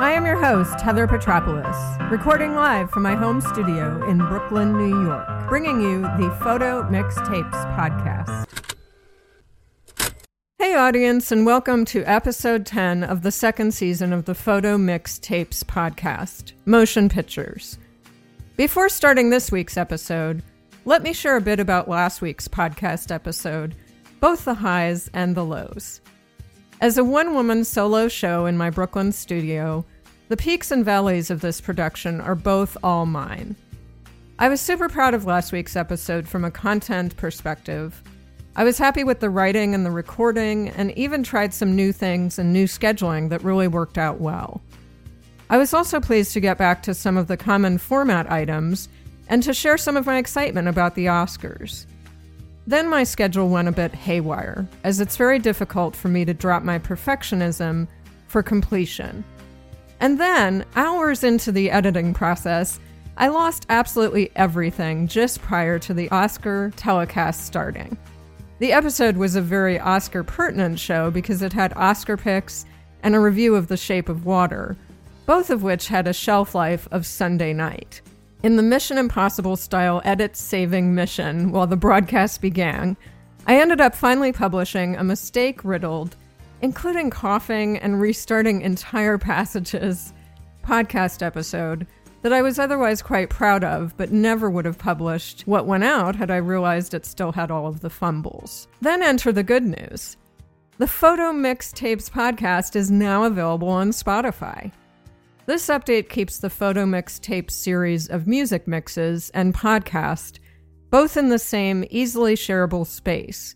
I am your host, Heather Petropoulos, recording live from my home studio in Brooklyn, New York, bringing you the Photo Mixtapes podcast. Hey, audience, and welcome to episode 10 of the second season of the Photo Mixtapes podcast, Motion Pictures. Before starting this week's episode, let me share a bit about last week's podcast episode, both the highs and the lows. As a one woman solo show in my Brooklyn studio, the peaks and valleys of this production are both all mine. I was super proud of last week's episode from a content perspective. I was happy with the writing and the recording, and even tried some new things and new scheduling that really worked out well. I was also pleased to get back to some of the common format items and to share some of my excitement about the Oscars. Then my schedule went a bit haywire, as it's very difficult for me to drop my perfectionism for completion. And then, hours into the editing process, I lost absolutely everything just prior to the Oscar telecast starting. The episode was a very Oscar pertinent show because it had Oscar picks and a review of The Shape of Water, both of which had a shelf life of Sunday night. In the Mission Impossible style edit saving mission while the broadcast began, I ended up finally publishing a mistake riddled, including coughing and restarting entire passages, podcast episode that I was otherwise quite proud of, but never would have published what went out had I realized it still had all of the fumbles. Then enter the good news. The Photo Mixtapes podcast is now available on Spotify. This update keeps the photo mixtape series of music mixes and podcast both in the same easily shareable space.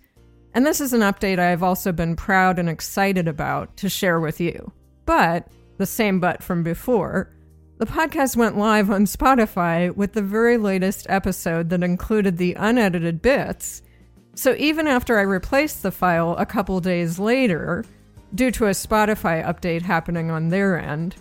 And this is an update I have also been proud and excited about to share with you. But, the same but from before, the podcast went live on Spotify with the very latest episode that included the unedited bits. So even after I replaced the file a couple days later, due to a Spotify update happening on their end,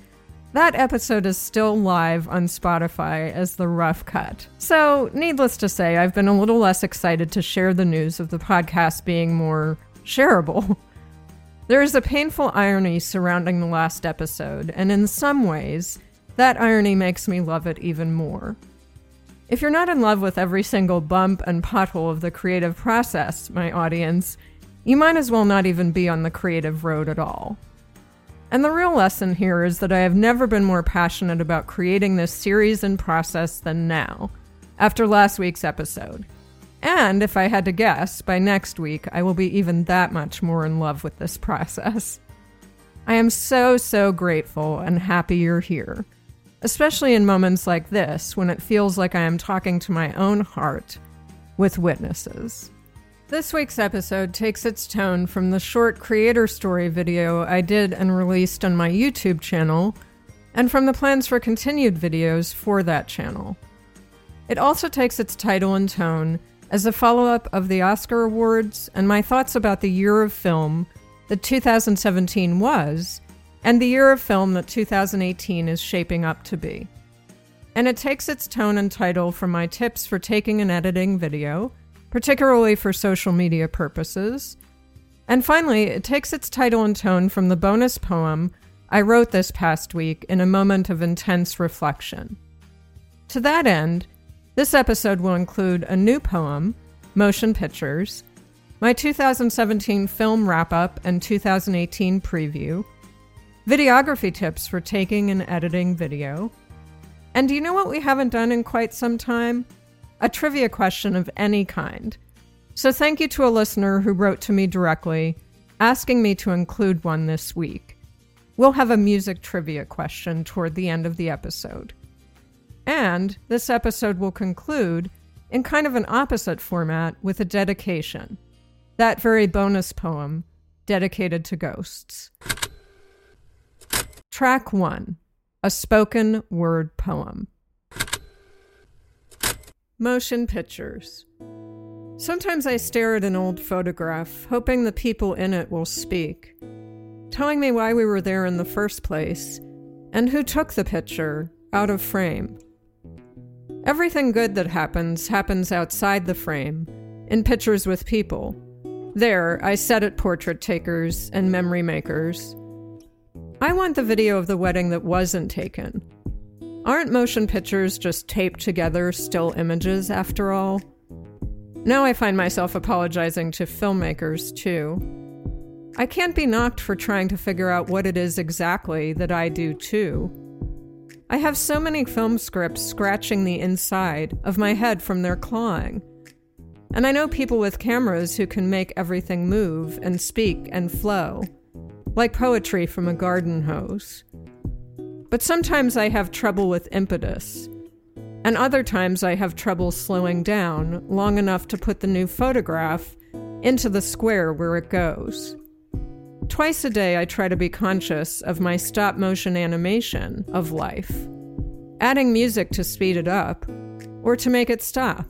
that episode is still live on Spotify as the rough cut. So, needless to say, I've been a little less excited to share the news of the podcast being more shareable. There is a painful irony surrounding the last episode, and in some ways, that irony makes me love it even more. If you're not in love with every single bump and pothole of the creative process, my audience, you might as well not even be on the creative road at all. And the real lesson here is that I have never been more passionate about creating this series and process than now, after last week's episode. And if I had to guess, by next week I will be even that much more in love with this process. I am so, so grateful and happy you're here, especially in moments like this when it feels like I am talking to my own heart with witnesses. This week's episode takes its tone from the short creator story video I did and released on my YouTube channel, and from the plans for continued videos for that channel. It also takes its title and tone as a follow up of the Oscar Awards and my thoughts about the year of film that 2017 was, and the year of film that 2018 is shaping up to be. And it takes its tone and title from my tips for taking and editing video particularly for social media purposes. And finally, it takes its title and tone from the bonus poem I wrote this past week in a moment of intense reflection. To that end, this episode will include a new poem, Motion Pictures, my 2017 film wrap up and 2018 preview, videography tips for taking and editing video. And do you know what we haven't done in quite some time? A trivia question of any kind. So thank you to a listener who wrote to me directly asking me to include one this week. We'll have a music trivia question toward the end of the episode. And this episode will conclude in kind of an opposite format with a dedication. That very bonus poem dedicated to ghosts. Track 1 A Spoken Word Poem. Motion pictures. Sometimes I stare at an old photograph, hoping the people in it will speak, telling me why we were there in the first place and who took the picture out of frame. Everything good that happens happens outside the frame, in pictures with people. There, I set at portrait takers and memory makers. I want the video of the wedding that wasn't taken. Aren't motion pictures just taped together still images after all? Now I find myself apologizing to filmmakers too. I can't be knocked for trying to figure out what it is exactly that I do too. I have so many film scripts scratching the inside of my head from their clawing. And I know people with cameras who can make everything move and speak and flow, like poetry from a garden hose. But sometimes I have trouble with impetus. And other times I have trouble slowing down long enough to put the new photograph into the square where it goes. Twice a day, I try to be conscious of my stop motion animation of life, adding music to speed it up or to make it stop.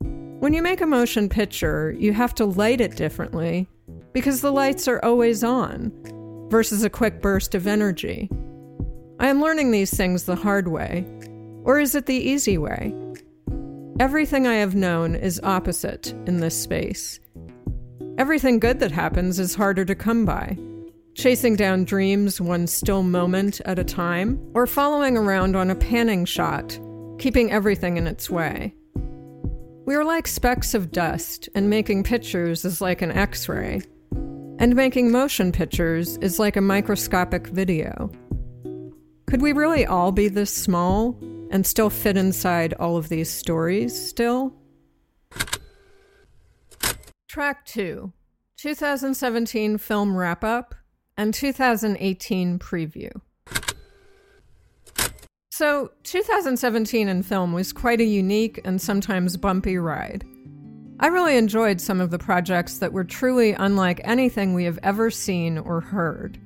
When you make a motion picture, you have to light it differently because the lights are always on versus a quick burst of energy. I am learning these things the hard way. Or is it the easy way? Everything I have known is opposite in this space. Everything good that happens is harder to come by. Chasing down dreams one still moment at a time, or following around on a panning shot, keeping everything in its way. We are like specks of dust, and making pictures is like an x ray. And making motion pictures is like a microscopic video. Could we really all be this small and still fit inside all of these stories still? Track 2 2017 Film Wrap Up and 2018 Preview. So, 2017 in film was quite a unique and sometimes bumpy ride. I really enjoyed some of the projects that were truly unlike anything we have ever seen or heard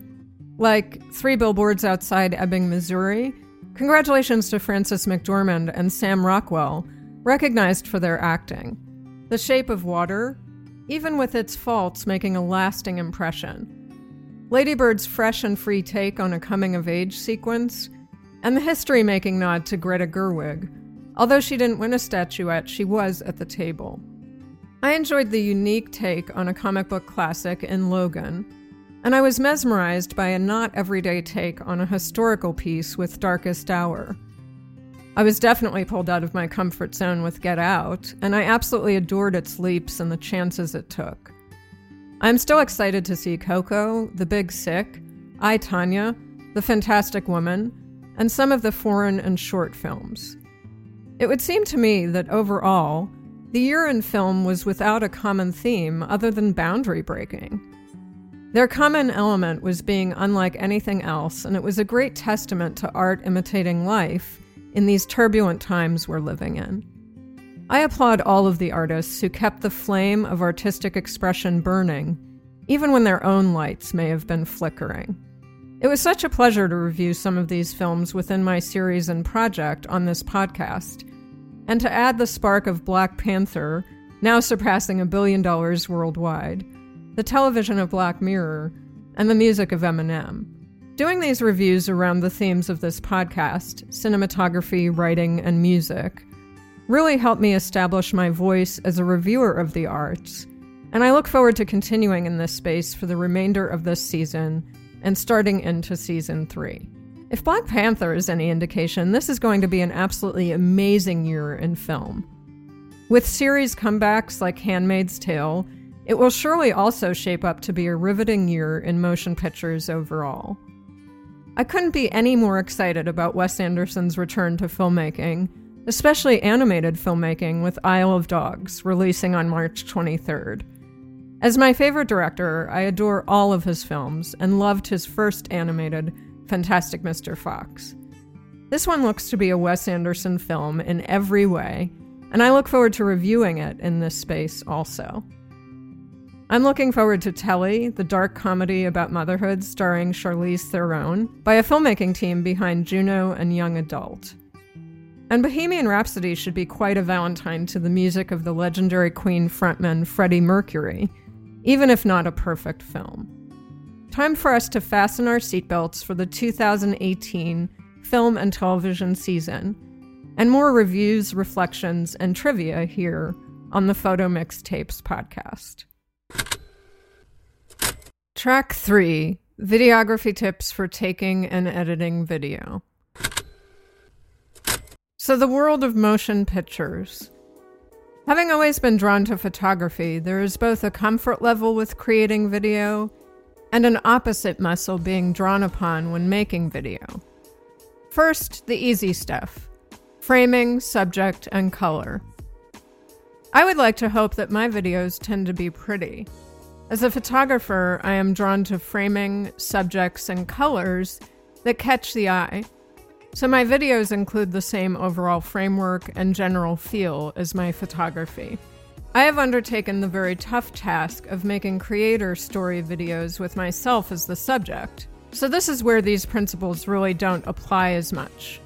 like Three Billboards Outside Ebbing, Missouri. Congratulations to Frances McDormand and Sam Rockwell, recognized for their acting. The Shape of Water, even with its faults, making a lasting impression. Lady Bird's fresh and free take on a coming of age sequence, and the history making nod to Greta Gerwig. Although she didn't win a statuette, she was at the table. I enjoyed the unique take on a comic book classic in Logan, and I was mesmerized by a not everyday take on a historical piece with Darkest Hour. I was definitely pulled out of my comfort zone with Get Out, and I absolutely adored its leaps and the chances it took. I'm still excited to see Coco, The Big Sick, I, Tanya, The Fantastic Woman, and some of the foreign and short films. It would seem to me that overall, the year in film was without a common theme other than boundary breaking. Their common element was being unlike anything else, and it was a great testament to art imitating life in these turbulent times we're living in. I applaud all of the artists who kept the flame of artistic expression burning, even when their own lights may have been flickering. It was such a pleasure to review some of these films within my series and project on this podcast, and to add the spark of Black Panther, now surpassing a billion dollars worldwide the television of Black Mirror, and the music of Eminem. Doing these reviews around the themes of this podcast, cinematography, writing, and music, really helped me establish my voice as a reviewer of the arts, and I look forward to continuing in this space for the remainder of this season and starting into season three. If Black Panther is any indication, this is going to be an absolutely amazing year in film. With series comebacks like Handmaid's Tale it will surely also shape up to be a riveting year in motion pictures overall. I couldn't be any more excited about Wes Anderson's return to filmmaking, especially animated filmmaking with Isle of Dogs releasing on March 23rd. As my favorite director, I adore all of his films and loved his first animated, Fantastic Mr. Fox. This one looks to be a Wes Anderson film in every way, and I look forward to reviewing it in this space also. I'm looking forward to Tully, the dark comedy about motherhood starring Charlize Theron, by a filmmaking team behind Juno and Young Adult. And Bohemian Rhapsody should be quite a valentine to the music of the legendary Queen frontman Freddie Mercury, even if not a perfect film. Time for us to fasten our seatbelts for the 2018 film and television season, and more reviews, reflections, and trivia here on the Photo Mixtapes podcast. Track 3 Videography tips for taking and editing video. So, the world of motion pictures. Having always been drawn to photography, there is both a comfort level with creating video and an opposite muscle being drawn upon when making video. First, the easy stuff framing, subject, and color. I would like to hope that my videos tend to be pretty. As a photographer, I am drawn to framing, subjects, and colors that catch the eye. So my videos include the same overall framework and general feel as my photography. I have undertaken the very tough task of making creator story videos with myself as the subject, so this is where these principles really don't apply as much.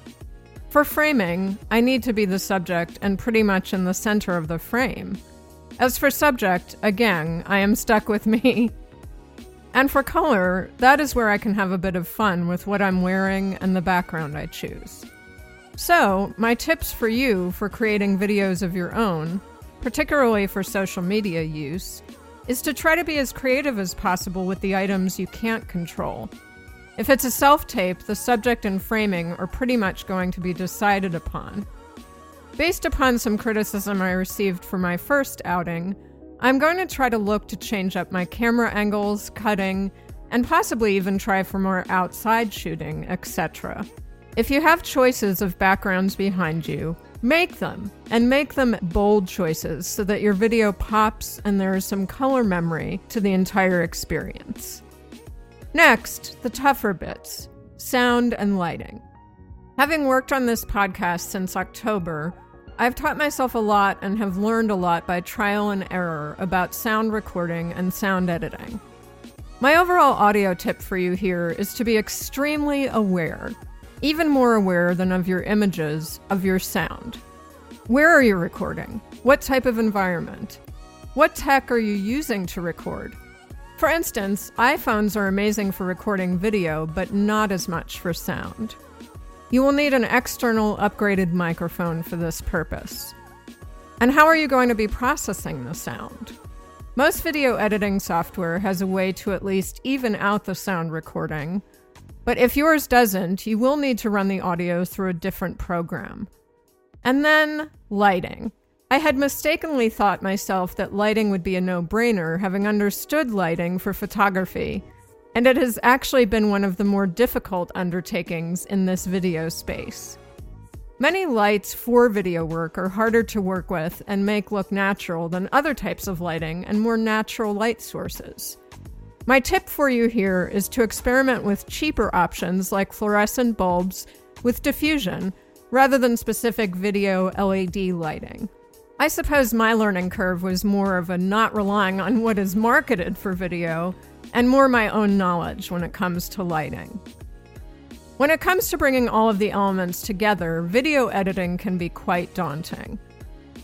For framing, I need to be the subject and pretty much in the center of the frame. As for subject, again, I am stuck with me. And for color, that is where I can have a bit of fun with what I'm wearing and the background I choose. So, my tips for you for creating videos of your own, particularly for social media use, is to try to be as creative as possible with the items you can't control. If it's a self tape, the subject and framing are pretty much going to be decided upon. Based upon some criticism I received for my first outing, I'm going to try to look to change up my camera angles, cutting, and possibly even try for more outside shooting, etc. If you have choices of backgrounds behind you, make them, and make them bold choices so that your video pops and there is some color memory to the entire experience. Next, the tougher bits sound and lighting. Having worked on this podcast since October, I've taught myself a lot and have learned a lot by trial and error about sound recording and sound editing. My overall audio tip for you here is to be extremely aware, even more aware than of your images, of your sound. Where are you recording? What type of environment? What tech are you using to record? For instance, iPhones are amazing for recording video, but not as much for sound. You will need an external upgraded microphone for this purpose. And how are you going to be processing the sound? Most video editing software has a way to at least even out the sound recording, but if yours doesn't, you will need to run the audio through a different program. And then, lighting. I had mistakenly thought myself that lighting would be a no brainer, having understood lighting for photography and it has actually been one of the more difficult undertakings in this video space. Many lights for video work are harder to work with and make look natural than other types of lighting and more natural light sources. My tip for you here is to experiment with cheaper options like fluorescent bulbs with diffusion rather than specific video LED lighting. I suppose my learning curve was more of a not relying on what is marketed for video and more my own knowledge when it comes to lighting. When it comes to bringing all of the elements together, video editing can be quite daunting.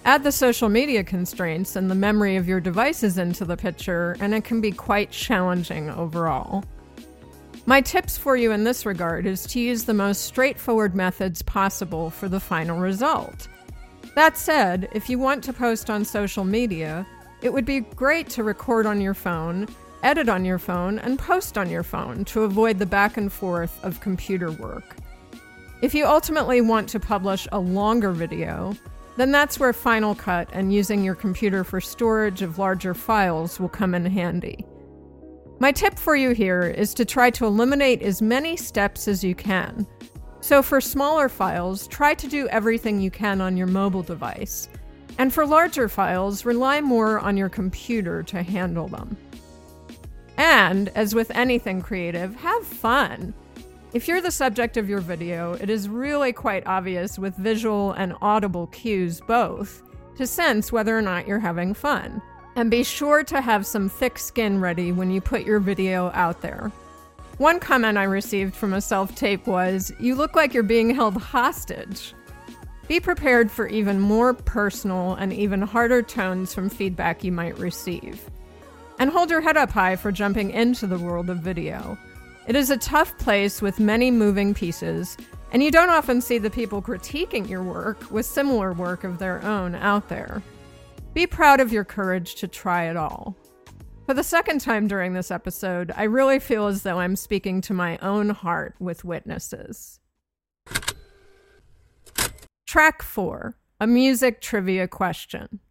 Add the social media constraints and the memory of your devices into the picture, and it can be quite challenging overall. My tips for you in this regard is to use the most straightforward methods possible for the final result. That said, if you want to post on social media, it would be great to record on your phone edit on your phone, and post on your phone to avoid the back and forth of computer work. If you ultimately want to publish a longer video, then that's where Final Cut and using your computer for storage of larger files will come in handy. My tip for you here is to try to eliminate as many steps as you can. So, for smaller files, try to do everything you can on your mobile device. And for larger files, rely more on your computer to handle them. And, as with anything creative, have fun. If you're the subject of your video, it is really quite obvious with visual and audible cues both to sense whether or not you're having fun. And be sure to have some thick skin ready when you put your video out there. One comment I received from a self tape was, You look like you're being held hostage. Be prepared for even more personal and even harder tones from feedback you might receive. And hold your head up high for jumping into the world of video. It is a tough place with many moving pieces, and you don't often see the people critiquing your work with similar work of their own out there. Be proud of your courage to try it all. For the second time during this episode, I really feel as though I'm speaking to my own heart with witnesses. Track 4 A Music Trivia Question.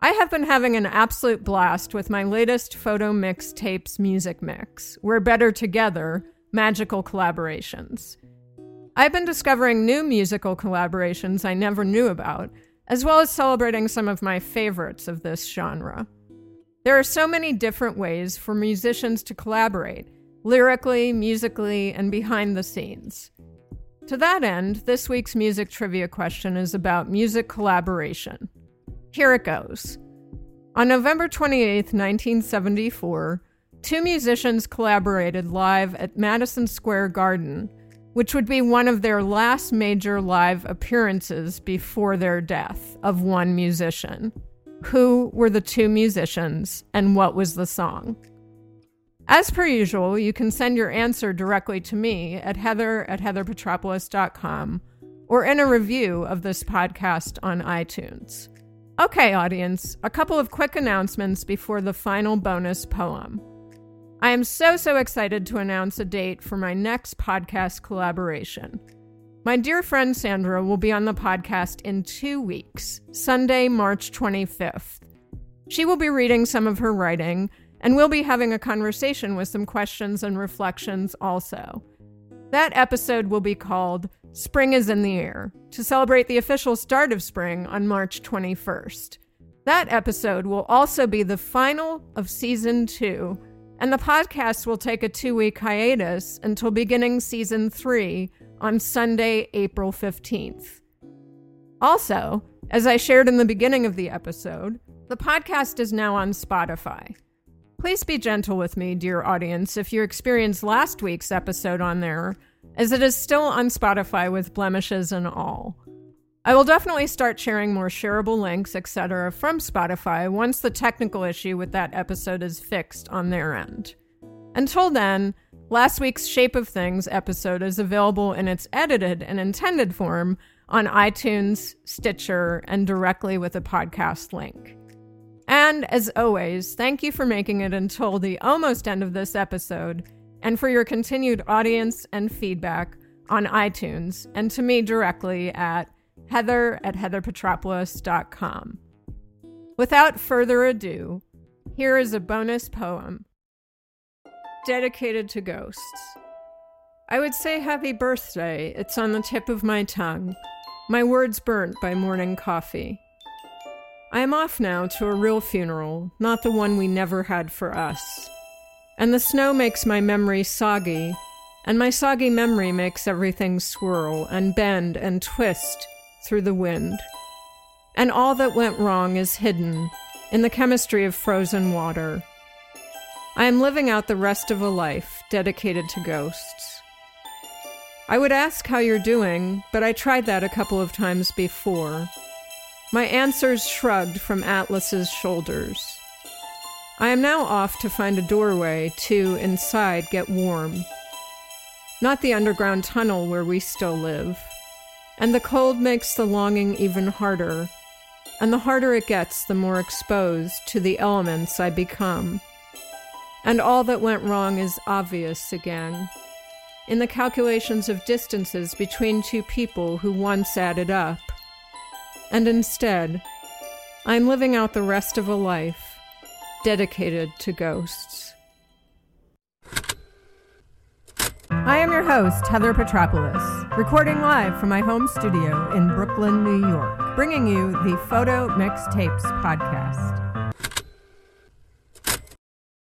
I have been having an absolute blast with my latest photo mix tapes music mix. We're better together, magical collaborations. I've been discovering new musical collaborations I never knew about as well as celebrating some of my favorites of this genre. There are so many different ways for musicians to collaborate, lyrically, musically, and behind the scenes. To that end, this week's music trivia question is about music collaboration. Here it goes. On November 28, 1974, two musicians collaborated live at Madison Square Garden which would be one of their last major live appearances before their death of one musician. Who were the two musicians and what was the song? As per usual, you can send your answer directly to me at heather at heatherpetropoulos.com or in a review of this podcast on iTunes. Okay, audience, a couple of quick announcements before the final bonus poem. I am so, so excited to announce a date for my next podcast collaboration. My dear friend Sandra will be on the podcast in two weeks, Sunday, March 25th. She will be reading some of her writing, and we'll be having a conversation with some questions and reflections also. That episode will be called Spring is in the Air to celebrate the official start of spring on March 21st. That episode will also be the final of season two and the podcast will take a two week hiatus until beginning season three on Sunday, April 15th. Also, as I shared in the beginning of the episode, the podcast is now on Spotify. Please be gentle with me, dear audience, if you experienced last week's episode on there, as it is still on Spotify with blemishes and all. I will definitely start sharing more shareable links, etc., from Spotify once the technical issue with that episode is fixed on their end. Until then, last week's Shape of Things episode is available in its edited and intended form on iTunes, Stitcher, and directly with a podcast link. And as always, thank you for making it until the almost end of this episode and for your continued audience and feedback on iTunes and to me directly at heather at heatherpetropoulos.com. Without further ado, here is a bonus poem dedicated to ghosts. I would say happy birthday, it's on the tip of my tongue, my words burnt by morning coffee. I am off now to a real funeral, not the one we never had for us. And the snow makes my memory soggy, and my soggy memory makes everything swirl and bend and twist through the wind. And all that went wrong is hidden in the chemistry of frozen water. I am living out the rest of a life dedicated to ghosts. I would ask how you're doing, but I tried that a couple of times before. My answers shrugged from Atlas's shoulders. I am now off to find a doorway to, inside, get warm. Not the underground tunnel where we still live. And the cold makes the longing even harder. And the harder it gets, the more exposed to the elements I become. And all that went wrong is obvious again. In the calculations of distances between two people who once added up. And instead, I'm living out the rest of a life dedicated to ghosts. I am your host, Heather Petropoulos, recording live from my home studio in Brooklyn, New York, bringing you the Photo Mixtapes podcast.